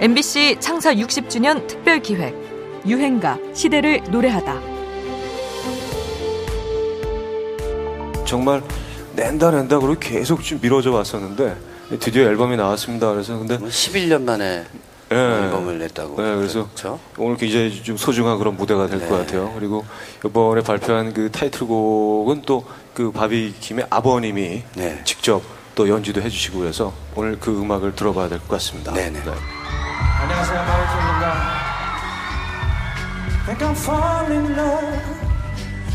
MBC 창사 60주년 특별 기획 유행가 시대를 노래하다. 정말 낸다 낸다 그러고 계속 좀 미뤄져 왔었는데 드디어 앨범이 나왔습니다. 그래서 근데 11년 만에 예. 앨범을 냈다고. 네, 그래서 그렇죠? 오늘 굉장히 좀 소중한 그런 무대가 될것 네. 같아요. 그리고 이번에 발표한 그 타이틀곡은 또 그 바비킴의 아버님이 네. 직접 또 연주도 해주시고 그래서 오늘 그 음악을 들어봐야 될 것 같습니다. 네네. 안녕하세요 바이킹입니다 Think I'm falling in love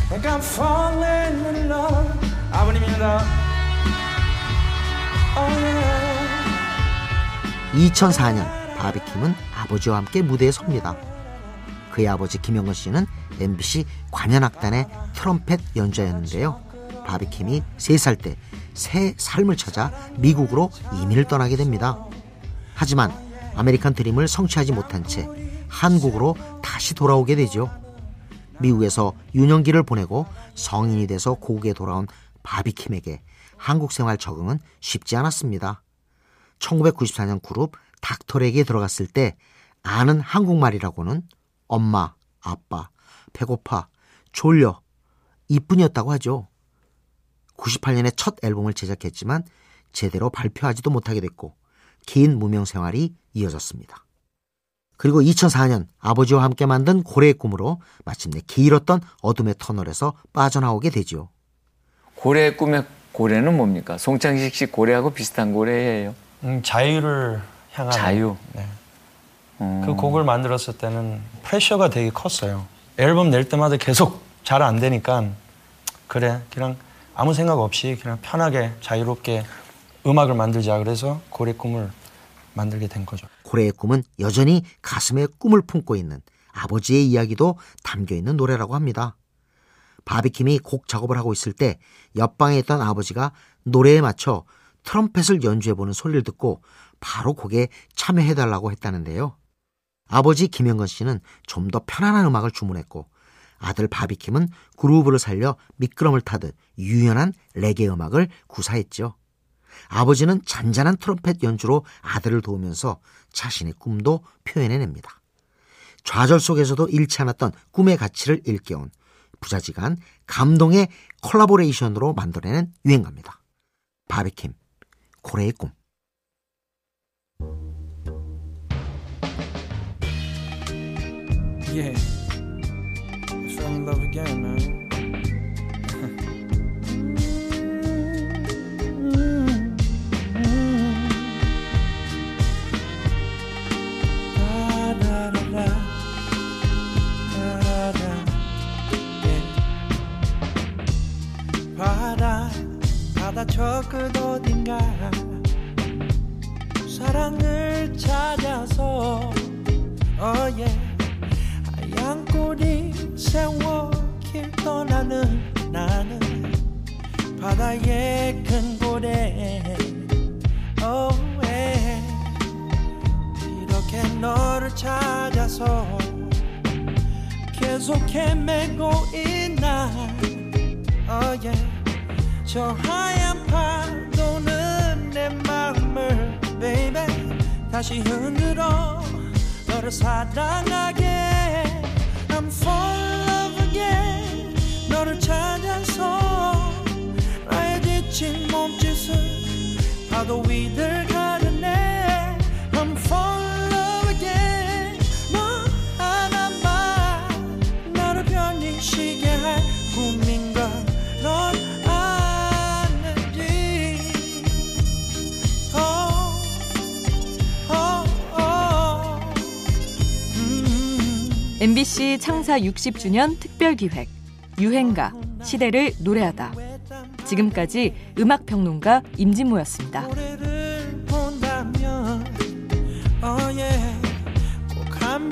Think I'm falling in love 아버님입니다 oh yeah. 2004년 바비킴은 아버지와 함께 무대에 섭니다. 그의 아버지 김영건 씨는 MBC 관현악단의 트럼펫 연주자였는데요. 바비킴이 3살 때 새 삶을 찾아 미국으로 이민을 떠나게 됩니다. 하지만 아메리칸 드림을 성취하지 못한 채 한국으로 다시 돌아오게 되죠. 미국에서 유년기를 보내고 성인이 돼서 고국에 돌아온 바비킴에게 한국 생활 적응은 쉽지 않았습니다. 1994년 그룹 닥터레게에 들어갔을 때 아는 한국말이라고는 엄마, 아빠, 배고파, 졸려 이뿐이었다고 하죠. 98년에 첫 앨범을 제작했지만 제대로 발표하지도 못하게 됐고 긴 무명 생활이 이어졌습니다. 그리고 2004년 아버지와 함께 만든 고래의 꿈으로 마침내 길었던 어둠의 터널에서 빠져나오게 되지요. 고래의 꿈의 고래는 뭡니까? 송창식 씨 고래하고 비슷한 고래예요. 음, 자유를 향한 자유. 네. 음. 그 곡을 만들었을 때는 프레셔가 되게 컸어요. 앨범 낼 때마다 계속 잘 안 되니까 그래 그냥 아무 생각 없이 그냥 편하게 자유롭게 음악을 만들자 그래서 고래 꿈을 만들게 된 거죠. 고래의 꿈은 여전히 가슴에 꿈을 품고 있는 아버지의 이야기도 담겨 있는 노래라고 합니다. 바비킴이 곡 작업을 하고 있을 때 옆방에 있던 아버지가 노래에 맞춰 트럼펫을 연주해보는 소리를 듣고 바로 곡에 참여해달라고 했다는데요. 아버지 김영건 씨는 좀 더 편안한 음악을 주문했고 아들 바비킴은 그루브를 살려 미끄럼을 타듯 유연한 레게 음악을 구사했죠. 아버지는 잔잔한 트럼펫 연주로 아들을 도우면서 자신의 꿈도 표현해냅니다. 좌절 속에서도 잃지 않았던 꿈의 가치를 일깨운 부자지간 감동의 콜라보레이션으로 만들어낸 유행가입니다. 바비킴, 고래의 꿈. Yeah fell in love again man 저 끝 어딘가. 사랑을 찾아서 oh yeah 하얀 꼬리 세워 길 떠나는 나는 바다의 큰 고래 oh yeah 이렇게 너를 찾아서 계속 헤매고 있나. oh yeah 저 하얀 다시 흔들어 너를 사랑하게. I'm fall in love again. 너를 찾아서 나의 지친 몸짓을 파도 위를 MBC 창사 60주년 특별 기획 유행가 시대를 노래하다. 지금까지 음악 평론가 임진모였습니다. oh yeah 꼭한